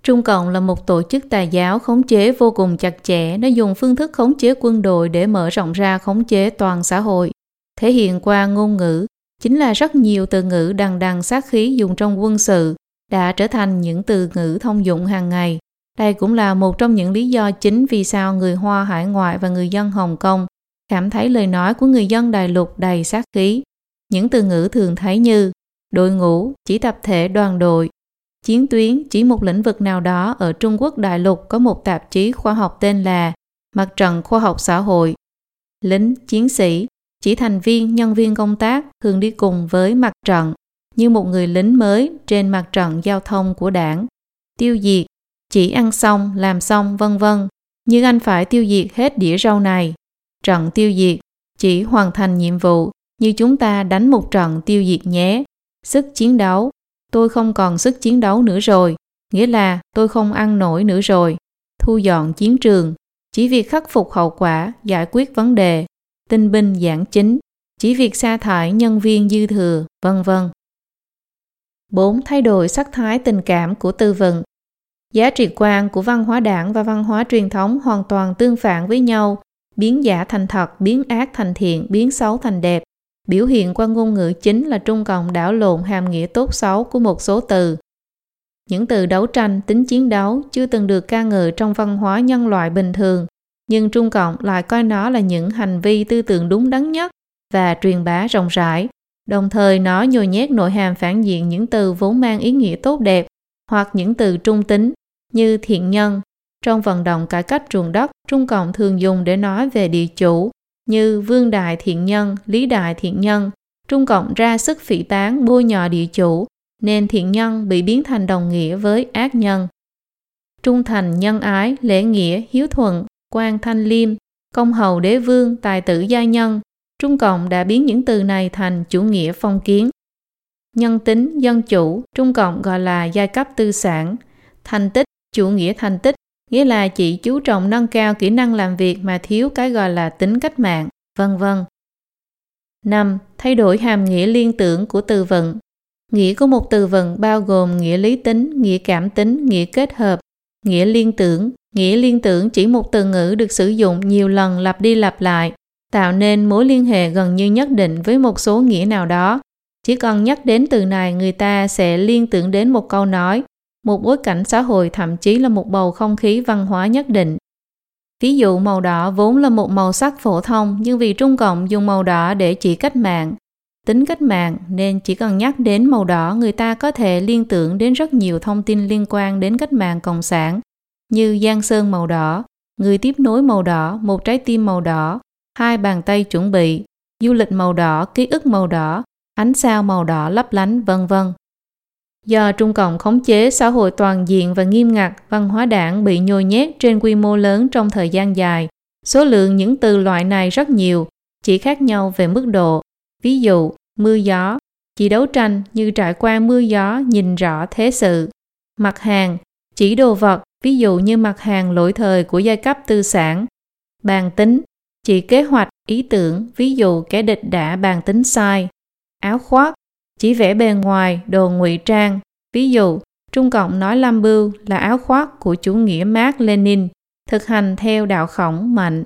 Trung Cộng là một tổ chức tà giáo khống chế vô cùng chặt chẽ, nó dùng phương thức khống chế quân đội để mở rộng ra khống chế toàn xã hội. Thể hiện qua ngôn ngữ, chính là rất nhiều từ ngữ đằng đằng sát khí dùng trong quân sự, đã trở thành những từ ngữ thông dụng hàng ngày. Đây cũng là một trong những lý do chính vì sao người Hoa hải ngoại và người dân Hồng Kông cảm thấy lời nói của người dân Đại Lục đầy sát khí. Những từ ngữ thường thấy như đội ngũ chỉ tập thể đoàn đội, chiến tuyến chỉ một lĩnh vực nào đó ở Trung Quốc Đại Lục có một tạp chí khoa học tên là Mặt trận khoa học xã hội. Lính, chiến sĩ, chỉ thành viên, nhân viên công tác thường đi cùng với mặt trận như một người lính mới trên mặt trận giao thông của đảng. Tiêu diệt, chỉ ăn xong, làm xong, vân vân. Nhưng anh phải tiêu diệt hết đĩa rau này. Trận tiêu diệt, chỉ hoàn thành nhiệm vụ như chúng ta đánh một trận tiêu diệt nhé. Sức chiến đấu, tôi không còn sức chiến đấu nữa rồi, nghĩa là tôi không ăn nổi nữa rồi. Thu dọn chiến trường, chỉ việc khắc phục hậu quả, giải quyết vấn đề, tinh binh giảng chính, chỉ việc sa thải nhân viên dư thừa, vân vân. 4. Thay đổi sắc thái tình cảm của tư vận Giá trị quan của văn hóa đảng và văn hóa truyền thống hoàn toàn tương phản với nhau, biến giả thành thật, biến ác thành thiện, biến xấu thành đẹp. Biểu hiện qua ngôn ngữ chính là Trung Cộng đảo lộn hàm nghĩa tốt xấu của một số từ. Những từ đấu tranh, tính chiến đấu chưa từng được ca ngợi trong văn hóa nhân loại bình thường, nhưng Trung Cộng lại coi nó là những hành vi tư tưởng đúng đắn nhất và truyền bá rộng rãi. Đồng thời nó nhồi nhét nội hàm phản diện những từ vốn mang ý nghĩa tốt đẹp hoặc những từ trung tính như thiện nhân. Trong vận động cải cách ruộng đất, Trung Cộng thường dùng để nói về địa chủ như Vương Đại Thiện Nhân, Lý Đại Thiện Nhân. Trung Cộng ra sức phỉ bán bôi nhọ địa chủ, nên thiện nhân bị biến thành đồng nghĩa với ác nhân. Trung thành, nhân ái, lễ nghĩa, hiếu thuận, quan thanh liêm, công hầu đế vương, tài tử gia nhân, Trung Cộng đã biến những từ này thành chủ nghĩa phong kiến. Nhân tính, dân chủ, Trung Cộng gọi là giai cấp tư sản. Thành tích, chủ nghĩa thành tích, nghĩa là chỉ chú trọng nâng cao kỹ năng làm việc mà thiếu cái gọi là tính cách mạng, vân vân. 5. Thay đổi hàm nghĩa liên tưởng của từ vựng. Nghĩa của một từ vựng bao gồm nghĩa lý tính, nghĩa cảm tính, nghĩa kết hợp, nghĩa liên tưởng. Nghĩa liên tưởng chỉ một từ ngữ được sử dụng nhiều lần lặp đi lặp lại tạo nên mối liên hệ gần như nhất định với một số nghĩa nào đó. Chỉ cần nhắc đến từ này người ta sẽ liên tưởng đến một câu nói, một bối cảnh xã hội thậm chí là một bầu không khí văn hóa nhất định. Ví dụ màu đỏ vốn là một màu sắc phổ thông nhưng vì Trung Cộng dùng màu đỏ để chỉ cách mạng, tính cách mạng nên chỉ cần nhắc đến màu đỏ người ta có thể liên tưởng đến rất nhiều thông tin liên quan đến cách mạng cộng sản như giang sơn màu đỏ, người tiếp nối màu đỏ, một trái tim màu đỏ, hai bàn tay chuẩn bị, du lịch màu đỏ, ký ức màu đỏ, ánh sao màu đỏ lấp lánh, vân vân. Do Trung Cộng khống chế xã hội toàn diện và nghiêm ngặt, văn hóa đảng bị nhồi nhét trên quy mô lớn trong thời gian dài. Số lượng những từ loại này rất nhiều, chỉ khác nhau về mức độ. Ví dụ, mưa gió, chỉ đấu tranh như trải qua mưa gió nhìn rõ thế sự. Mặt hàng, chỉ đồ vật, ví dụ như mặt hàng lỗi thời của giai cấp tư sản. Bàn tính, chỉ kế hoạch, ý tưởng, ví dụ kẻ địch đã bàn tính sai. Áo khoác, chỉ vẽ bề ngoài, đồ ngụy trang. Ví dụ, Trung Cộng nói Lam Bưu là áo khoác của chủ nghĩa Mark Lenin, thực hành theo đạo khổng mạnh.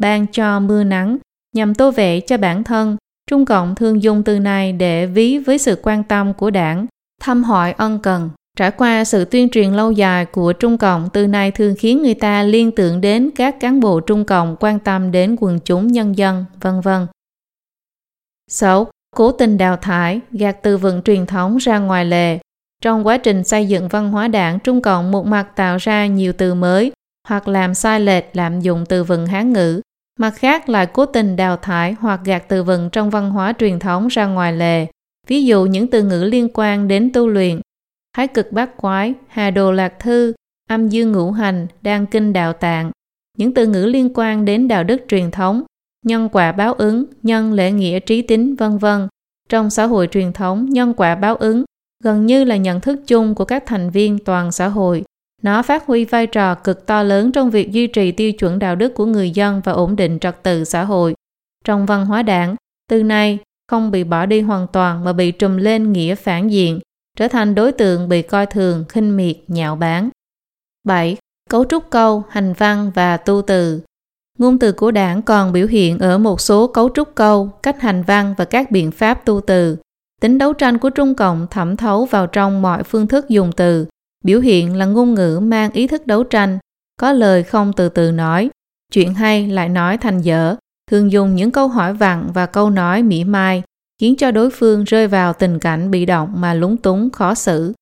Ban cho mưa nắng, nhằm tô vẽ cho bản thân, Trung Cộng thường dùng từ này để ví với sự quan tâm của đảng, thăm hỏi ân cần. Trải qua sự tuyên truyền lâu dài của Trung Cộng, từ này thường khiến người ta liên tưởng đến các cán bộ Trung Cộng quan tâm đến quần chúng nhân dân, vân vân. 6. Cố tình đào thải, gạt từ vựng truyền thống ra ngoài lề. Trong quá trình xây dựng văn hóa đảng, Trung Cộng một mặt tạo ra nhiều từ mới, hoặc làm sai lệch lạm dụng từ vựng Hán ngữ, mặt khác lại cố tình đào thải hoặc gạt từ vựng trong văn hóa truyền thống ra ngoài lề. Ví dụ những từ ngữ liên quan đến tu luyện, thái cực bát quái, hà đồ lạc thư, âm dương ngũ hành, đan kinh đạo tạng, những từ ngữ liên quan đến đạo đức truyền thống, nhân quả báo ứng, nhân lễ nghĩa trí tính, vân vân. Trong xã hội truyền thống, nhân quả báo ứng gần như là nhận thức chung của các thành viên toàn xã hội. Nó phát huy vai trò cực to lớn trong việc duy trì tiêu chuẩn đạo đức của người dân và ổn định trật tự xã hội. Trong văn hóa đảng, từ này không bị bỏ đi hoàn toàn mà bị trùm lên nghĩa phản diện, trở thành đối tượng bị coi thường, khinh miệt, nhạo báng. 7. Cấu trúc câu, hành văn và tu từ Ngôn từ của đảng còn biểu hiện ở một số cấu trúc câu, cách hành văn và các biện pháp tu từ. Tính đấu tranh của Trung Cộng thẩm thấu vào trong mọi phương thức dùng từ, biểu hiện là ngôn ngữ mang ý thức đấu tranh, có lời không từ từ nói, chuyện hay lại nói thành dở, thường dùng những câu hỏi vặn và câu nói mỉa mai, khiến cho đối phương rơi vào tình cảnh bị động mà lúng túng, khó xử.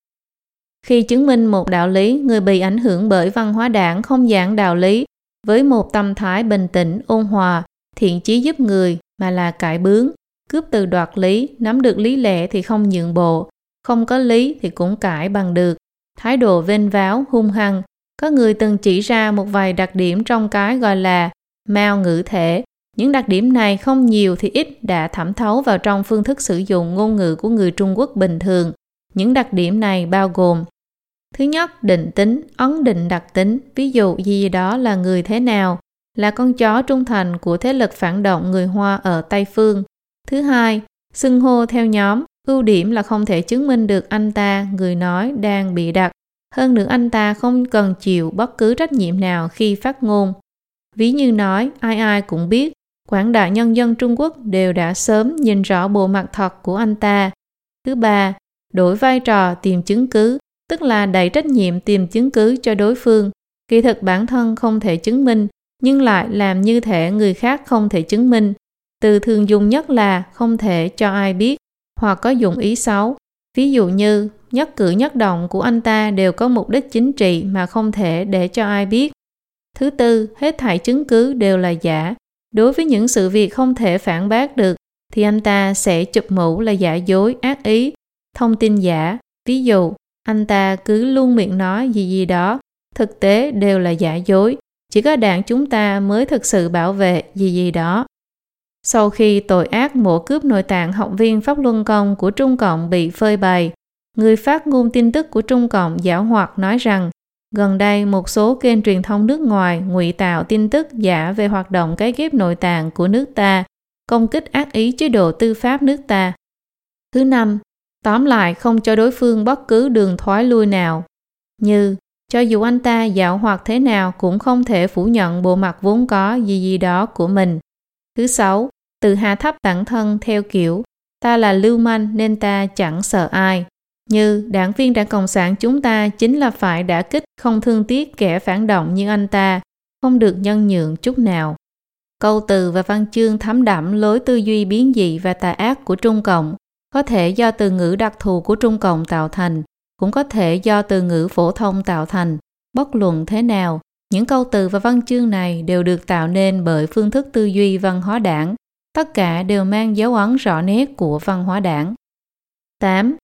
Khi chứng minh một đạo lý, người bị ảnh hưởng bởi văn hóa đảng không giảng đạo lý với một tâm thái bình tĩnh, ôn hòa, thiện chí giúp người mà là cải bướng, cướp từ đoạt lý, nắm được lý lẽ thì không nhượng bộ, không có lý thì cũng cãi bằng được. Thái độ vênh váo, hung hăng, có người từng chỉ ra một vài đặc điểm trong cái gọi là mao ngữ thể. Những đặc điểm này không nhiều thì ít đã thẩm thấu vào trong phương thức sử dụng ngôn ngữ của người Trung Quốc bình thường. Những đặc điểm này bao gồm Thứ nhất, định tính, ấn định đặc tính, ví dụ gì đó là người thế nào, là con chó trung thành của thế lực phản động người Hoa ở Tây Phương. Thứ hai, xưng hô theo nhóm, ưu điểm là không thể chứng minh được anh ta, người nói, đang bị đặt. Hơn nữa anh ta không cần chịu bất cứ trách nhiệm nào khi phát ngôn. Ví như nói, ai ai cũng biết, quảng đại nhân dân Trung Quốc đều đã sớm nhìn rõ bộ mặt thật của anh ta. Thứ ba, đổi vai trò tìm chứng cứ, tức là đẩy trách nhiệm tìm chứng cứ cho đối phương. Kỳ thực bản thân không thể chứng minh, nhưng lại làm như thể người khác không thể chứng minh. Từ thường dùng nhất là không thể cho ai biết, hoặc có dụng ý xấu. Ví dụ như, nhất cử nhất động của anh ta đều có mục đích chính trị mà không thể để cho ai biết. Thứ tư, hết thảy chứng cứ đều là giả. Đối với những sự việc không thể phản bác được, thì anh ta sẽ chụp mũ là giả dối, ác ý, thông tin giả. Ví dụ, anh ta cứ luôn miệng nói gì gì đó, thực tế đều là giả dối, chỉ có đảng chúng ta mới thực sự bảo vệ gì gì đó. Sau khi tội ác mổ cướp nội tạng học viên Pháp Luân Công của Trung Cộng bị phơi bày, người phát ngôn tin tức của Trung Cộng giảo hoạt nói rằng gần đây một số kênh truyền thông nước ngoài ngụy tạo tin tức giả về hoạt động cái ghép nội tạng của nước ta, công kích ác ý chế độ tư pháp nước ta. Thứ năm, Tóm lại không cho đối phương bất cứ đường thoái lui nào. Như, cho dù anh ta dạo hoặc thế nào cũng không thể phủ nhận bộ mặt vốn có gì gì đó của mình. Thứ sáu, tự hạ thấp bản thân theo kiểu ta là lưu manh nên ta chẳng sợ ai. Như đảng viên đảng Cộng sản chúng ta chính là phải đã kích không thương tiếc kẻ phản động như anh ta, không được nhân nhượng chút nào. Câu từ và văn chương thấm đậm lối tư duy biến dị và tà ác của Trung Cộng có thể do từ ngữ đặc thù của Trung Cộng tạo thành, cũng có thể do từ ngữ phổ thông tạo thành. Bất luận thế nào, những câu từ và văn chương này đều được tạo nên bởi phương thức tư duy văn hóa đảng. Tất cả đều mang dấu ấn rõ nét của văn hóa đảng. 8.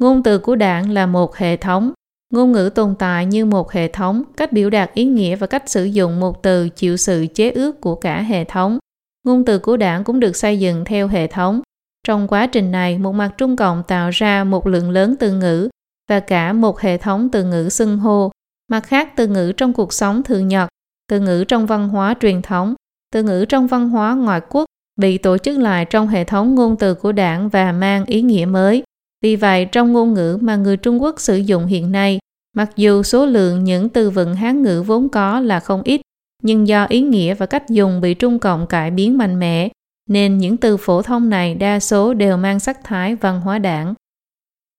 Ngôn từ của đảng là một hệ thống. Ngôn ngữ tồn tại như một hệ thống, cách biểu đạt ý nghĩa và cách sử dụng một từ chịu sự chế ước của cả hệ thống. Ngôn từ của đảng cũng được xây dựng theo hệ thống, trong quá trình này, một mặt Trung Cộng tạo ra một lượng lớn từ ngữ và cả một hệ thống từ ngữ xưng hô, mặt khác từ ngữ trong cuộc sống thường nhật, từ ngữ trong văn hóa truyền thống, từ ngữ trong văn hóa ngoại quốc bị tổ chức lại trong hệ thống ngôn từ của đảng và mang ý nghĩa mới. Vì vậy, trong ngôn ngữ mà người Trung Quốc sử dụng hiện nay, mặc dù số lượng những từ vựng Hán ngữ vốn có là không ít, nhưng do ý nghĩa và cách dùng bị Trung Cộng cải biến mạnh mẽ, nên những từ phổ thông này đa số đều mang sắc thái văn hóa đảng.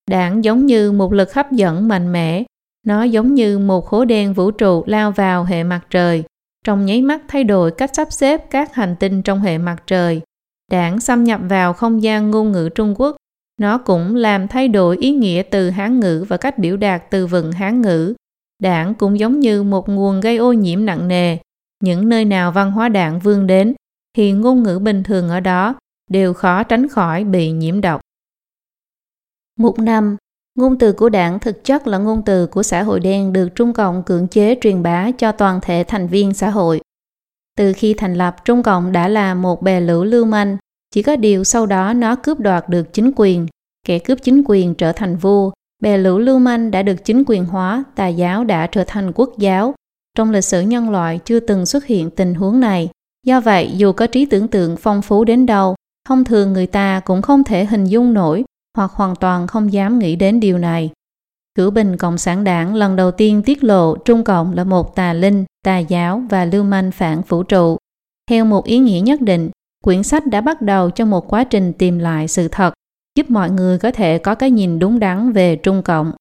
Đảng giống như một lực hấp dẫn mạnh mẽ, nó giống như một khối đen vũ trụ lao vào hệ mặt trời, trong nháy mắt thay đổi cách sắp xếp các hành tinh trong hệ mặt trời. Đảng xâm nhập vào không gian ngôn ngữ Trung Quốc, nó cũng làm thay đổi ý nghĩa từ Hán ngữ và cách biểu đạt từ vựng Hán ngữ. Đảng cũng giống như một nguồn gây ô nhiễm nặng nề. Những nơi nào văn hóa đảng vươn đến thì ngôn ngữ bình thường ở đó đều khó tránh khỏi bị nhiễm độc. Mục 5. Ngôn từ của đảng thực chất là ngôn từ của xã hội đen được Trung Cộng cưỡng chế truyền bá cho toàn thể thành viên xã hội. Từ khi thành lập, Trung Cộng đã là một bè lũ lưu manh, chỉ có điều sau đó nó cướp đoạt được chính quyền. Kẻ cướp chính quyền trở thành vua, bè lũ lưu manh đã được chính quyền hóa, tà giáo đã trở thành quốc giáo. Trong lịch sử nhân loại chưa từng xuất hiện tình huống này. Do vậy, dù có trí tưởng tượng phong phú đến đâu, thông thường người ta cũng không thể hình dung nổi hoặc hoàn toàn không dám nghĩ đến điều này. Cử bình Cộng sản đảng lần đầu tiên tiết lộ Trung Cộng là một tà linh, tà giáo và lưu manh phản vũ trụ. Theo một ý nghĩa nhất định, quyển sách đã bắt đầu trong một quá trình tìm lại sự thật, giúp mọi người có thể có cái nhìn đúng đắn về Trung Cộng.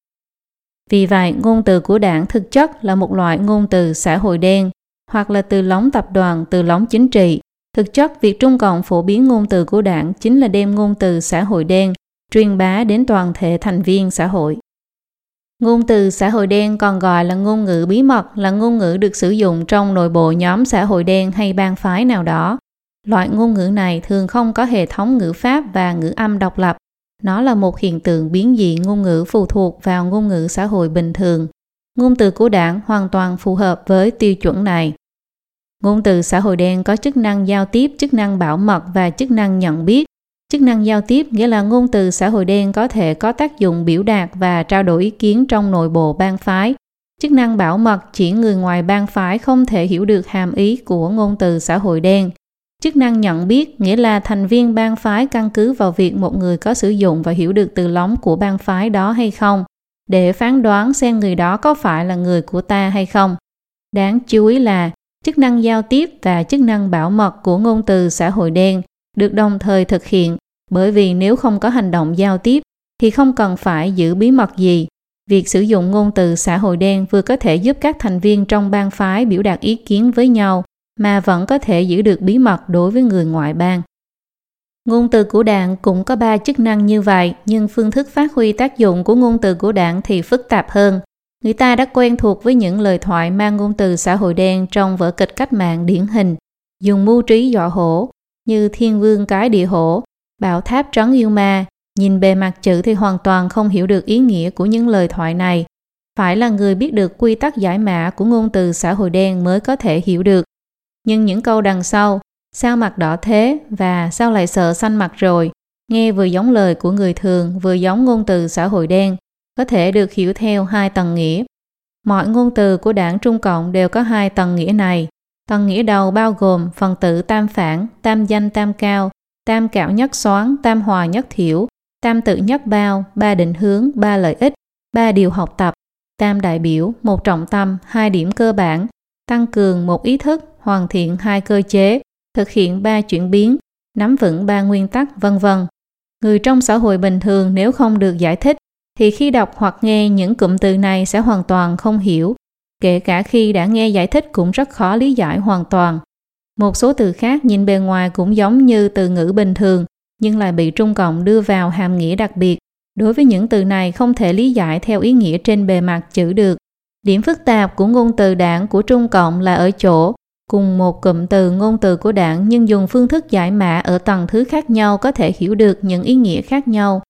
Vì vậy, ngôn từ của đảng thực chất là một loại ngôn từ xã hội đen, hoặc là từ lóng tập đoàn, từ lóng chính trị, Thực chất, việc Trung Cộng phổ biến ngôn từ của đảng chính là đem ngôn từ xã hội đen truyền bá đến toàn thể thành viên xã hội. Ngôn từ xã hội đen còn gọi là ngôn ngữ bí mật là ngôn ngữ được sử dụng trong nội bộ nhóm xã hội đen hay bang phái nào đó. Loại ngôn ngữ này thường không có hệ thống ngữ pháp và ngữ âm độc lập. Nó là một hiện tượng biến dị ngôn ngữ phụ thuộc vào ngôn ngữ xã hội bình thường. Ngôn từ của đảng hoàn toàn phù hợp với tiêu chuẩn này. Ngôn từ xã hội đen có chức năng giao tiếp, chức năng bảo mật và chức năng nhận biết. Chức năng giao tiếp nghĩa là ngôn từ xã hội đen có thể có tác dụng biểu đạt và trao đổi ý kiến trong nội bộ bang phái. Chức năng bảo mật chỉ người ngoài bang phái không thể hiểu được hàm ý của ngôn từ xã hội đen. Chức năng nhận biết nghĩa là thành viên bang phái căn cứ vào việc một người có sử dụng và hiểu được từ lóng của bang phái đó hay không, để phán đoán xem người đó có phải là người của ta hay không. Đáng chú ý là chức năng giao tiếp và chức năng bảo mật của ngôn từ xã hội đen được đồng thời thực hiện bởi vì nếu không có hành động giao tiếp thì không cần phải giữ bí mật gì. Việc sử dụng ngôn từ xã hội đen vừa có thể giúp các thành viên trong bang phái biểu đạt ý kiến với nhau mà vẫn có thể giữ được bí mật đối với người ngoại bang. Ngôn từ của đảng cũng có ba chức năng như vậy, nhưng phương thức phát huy tác dụng của ngôn từ của đảng thì phức tạp hơn. Người ta đã quen thuộc với những lời thoại mang ngôn từ xã hội đen trong vở kịch cách mạng điển hình, dùng mưu trí dọa hổ, như thiên vương cái địa hổ, bảo tháp trấn yêu ma, nhìn bề mặt chữ thì hoàn toàn không hiểu được ý nghĩa của những lời thoại này. Phải là người biết được quy tắc giải mã của ngôn từ xã hội đen mới có thể hiểu được. Nhưng những câu đằng sau, sao mặt đỏ thế và sao lại sợ xanh mặt rồi, nghe vừa giống lời của người thường vừa giống ngôn từ xã hội đen, có thể được hiểu theo hai tầng nghĩa. Mọi ngôn từ của đảng Trung Cộng đều có hai tầng nghĩa này. Tầng nghĩa đầu bao gồm phần tử tam phản, tam danh tam cao, tam cạo nhất xoán, tam hòa nhất thiểu, tam tự nhất bao, ba định hướng, ba lợi ích, ba điều học tập, tam đại biểu, một trọng tâm, hai điểm cơ bản, tăng cường một ý thức, hoàn thiện hai cơ chế, thực hiện ba chuyển biến, nắm vững ba nguyên tắc, vân vân. Người trong xã hội bình thường nếu không được giải thích thì khi đọc hoặc nghe những cụm từ này sẽ hoàn toàn không hiểu, kể cả khi đã nghe giải thích cũng rất khó lý giải hoàn toàn. Một số từ khác nhìn bề ngoài cũng giống như từ ngữ bình thường, nhưng lại bị Trung Cộng đưa vào hàm nghĩa đặc biệt. Đối với những từ này không thể lý giải theo ý nghĩa trên bề mặt chữ được. Điểm phức tạp của ngôn từ đảng của Trung Cộng là ở chỗ cùng một cụm từ ngôn từ của đảng nhưng dùng phương thức giải mã ở tầng thứ khác nhau có thể hiểu được những ý nghĩa khác nhau.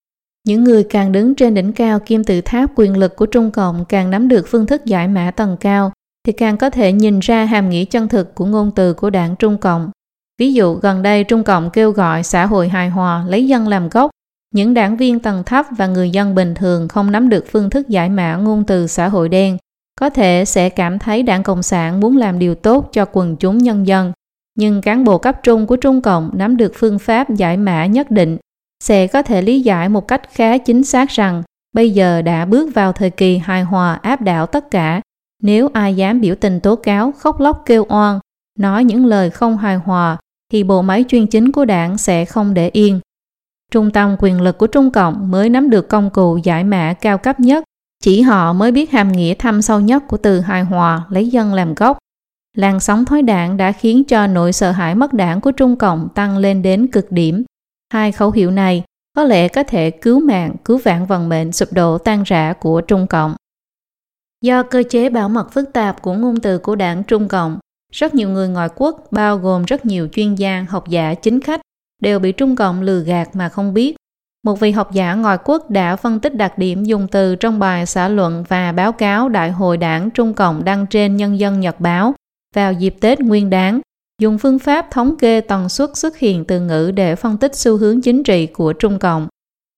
Những người càng đứng trên đỉnh cao kim tự tháp quyền lực của Trung Cộng càng nắm được phương thức giải mã tầng cao, thì càng có thể nhìn ra hàm nghĩa chân thực của ngôn từ của đảng Trung Cộng. Ví dụ gần đây Trung Cộng kêu gọi xã hội hài hòa lấy dân làm gốc, những đảng viên tầng thấp và người dân bình thường không nắm được phương thức giải mã ngôn từ xã hội đen, có thể sẽ cảm thấy đảng Cộng sản muốn làm điều tốt cho quần chúng nhân dân, nhưng cán bộ cấp trung của Trung Cộng nắm được phương pháp giải mã nhất định sẽ có thể lý giải một cách khá chính xác rằng bây giờ đã bước vào thời kỳ hài hòa áp đảo tất cả. Nếu ai dám biểu tình tố cáo, khóc lóc kêu oan, nói những lời không hài hòa, thì bộ máy chuyên chính của đảng sẽ không để yên. Trung tâm quyền lực của Trung Cộng mới nắm được công cụ giải mã cao cấp nhất, chỉ họ mới biết hàm nghĩa thâm sâu nhất của từ hài hòa lấy dân làm gốc. Làn sóng thói đảng đã khiến cho nỗi sợ hãi mất đảng của Trung Cộng tăng lên đến cực điểm. Hai khẩu hiệu này có lẽ có thể cứu mạng, cứu vãn vận mệnh sụp đổ tan rã của Trung Cộng. Do cơ chế bảo mật phức tạp của ngôn từ của đảng Trung Cộng, rất nhiều người ngoại quốc, bao gồm rất nhiều chuyên gia, học giả, chính khách, đều bị Trung Cộng lừa gạt mà không biết. Một vị học giả ngoại quốc đã phân tích đặc điểm dùng từ trong bài xã luận và báo cáo Đại hội đảng Trung Cộng đăng trên Nhân dân Nhật Báo vào dịp Tết Nguyên đáng dùng phương pháp thống kê tần suất xuất hiện từ ngữ để phân tích xu hướng chính trị của Trung Cộng.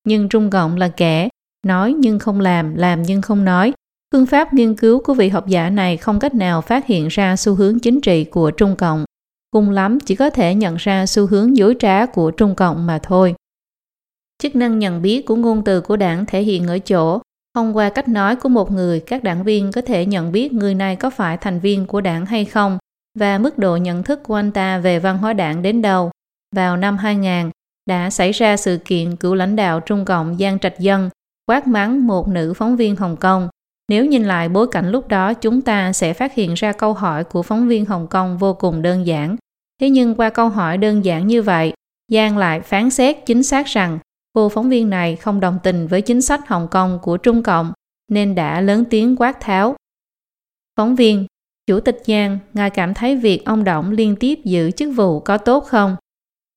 Nhưng Trung Cộng là kẻ nói nhưng không làm, làm nhưng không nói. Phương pháp nghiên cứu của vị học giả này không cách nào phát hiện ra xu hướng chính trị của Trung Cộng. Cùng lắm chỉ có thể nhận ra xu hướng dối trá của Trung Cộng mà thôi. Chức năng nhận biết của ngôn từ của đảng thể hiện ở chỗ thông qua cách nói của một người, các đảng viên có thể nhận biết người này có phải thành viên của đảng hay không và mức độ nhận thức của anh ta về văn hóa đảng đến đâu. Vào năm 2000, đã xảy ra sự kiện cựu lãnh đạo Trung Cộng Giang Trạch Dân quát mắng một nữ phóng viên Hồng Kông. Nếu nhìn lại bối cảnh lúc đó, chúng ta sẽ phát hiện ra câu hỏi của phóng viên Hồng Kông vô cùng đơn giản. Thế nhưng qua câu hỏi đơn giản như vậy, Giang lại phán xét chính xác rằng cô phóng viên này không đồng tình với chính sách Hồng Kông của Trung Cộng nên đã lớn tiếng quát tháo. Phóng viên, Chủ tịch Giang, ngài cảm thấy việc ông Động liên tiếp giữ chức vụ có tốt không?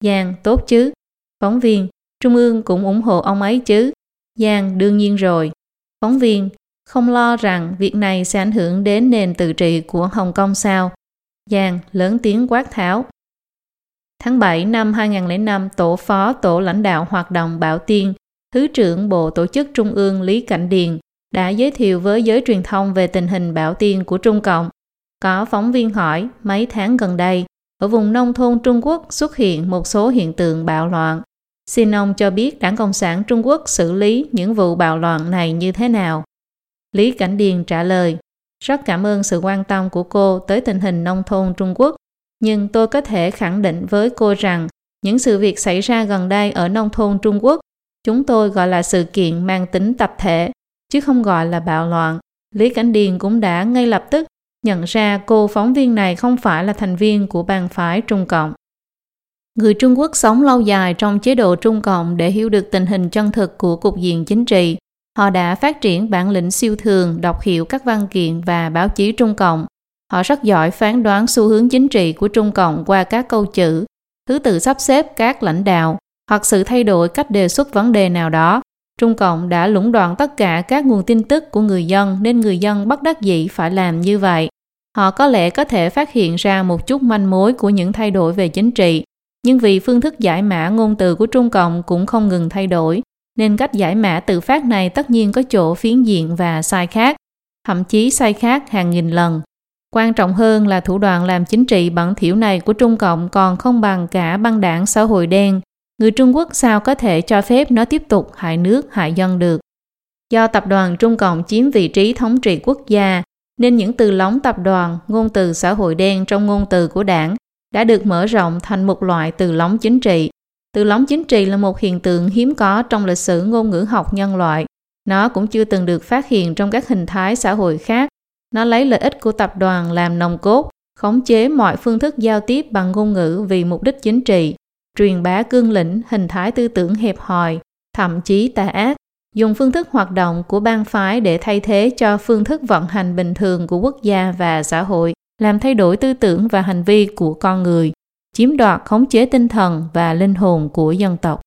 Giang, tốt chứ. Phóng viên, Trung ương cũng ủng hộ ông ấy chứ. Giang, đương nhiên rồi. Phóng viên, không lo rằng việc này sẽ ảnh hưởng đến nền tự trị của Hồng Kông sao? Giang lớn tiếng quát tháo. Tháng 7 năm 2005, Tổ phó Tổ lãnh đạo hoạt động Bảo Tiên, Thứ trưởng Bộ Tổ chức Trung ương Lý Cảnh Điền đã giới thiệu với giới truyền thông về tình hình Bảo Tiên của Trung Cộng. Có phóng viên hỏi mấy tháng gần đây, ở vùng nông thôn Trung Quốc xuất hiện một số hiện tượng bạo loạn. Xin ông cho biết Đảng Cộng sản Trung Quốc xử lý những vụ bạo loạn này như thế nào? Lý Cảnh Điền trả lời, rất cảm ơn sự quan tâm của cô tới tình hình nông thôn Trung Quốc, nhưng tôi có thể khẳng định với cô rằng những sự việc xảy ra gần đây ở nông thôn Trung Quốc, chúng tôi gọi là sự kiện mang tính tập thể, chứ không gọi là bạo loạn. Lý Cảnh Điền cũng đã ngay lập tức nhận ra cô phóng viên này không phải là thành viên của bang phái Trung Cộng. Người Trung Quốc sống lâu dài trong chế độ Trung Cộng để hiểu được tình hình chân thực của cục diện chính trị. Họ đã phát triển bản lĩnh siêu thường, đọc hiểu các văn kiện và báo chí Trung Cộng. Họ rất giỏi phán đoán xu hướng chính trị của Trung Cộng qua các câu chữ, thứ tự sắp xếp các lãnh đạo hoặc sự thay đổi cách đề xuất vấn đề nào đó. Trung Cộng đã lũng đoạn tất cả các nguồn tin tức của người dân nên người dân bất đắc dĩ phải làm như vậy. Họ có lẽ có thể phát hiện ra một chút manh mối của những thay đổi về chính trị, nhưng vì phương thức giải mã ngôn từ của Trung Cộng cũng không ngừng thay đổi, nên cách giải mã tự phát này tất nhiên có chỗ phiến diện và sai khác, thậm chí sai khác hàng nghìn lần. Quan trọng hơn là thủ đoạn làm chính trị bẩn thiểu này của Trung Cộng còn không bằng cả băng đảng xã hội đen. Người Trung Quốc sao có thể cho phép nó tiếp tục hại nước, hại dân được. Do tập đoàn Trung Cộng chiếm vị trí thống trị quốc gia, nên những từ lóng tập đoàn, ngôn từ xã hội đen trong ngôn từ của đảng đã được mở rộng thành một loại từ lóng chính trị. Từ lóng chính trị là một hiện tượng hiếm có trong lịch sử ngôn ngữ học nhân loại. Nó cũng chưa từng được phát hiện trong các hình thái xã hội khác. Nó lấy lợi ích của tập đoàn làm nòng cốt, khống chế mọi phương thức giao tiếp bằng ngôn ngữ vì mục đích chính trị, truyền bá cương lĩnh, hình thái tư tưởng hẹp hòi, thậm chí tà ác, dùng phương thức hoạt động của bang phái để thay thế cho phương thức vận hành bình thường của quốc gia và xã hội, làm thay đổi tư tưởng và hành vi của con người, chiếm đoạt khống chế tinh thần và linh hồn của dân tộc.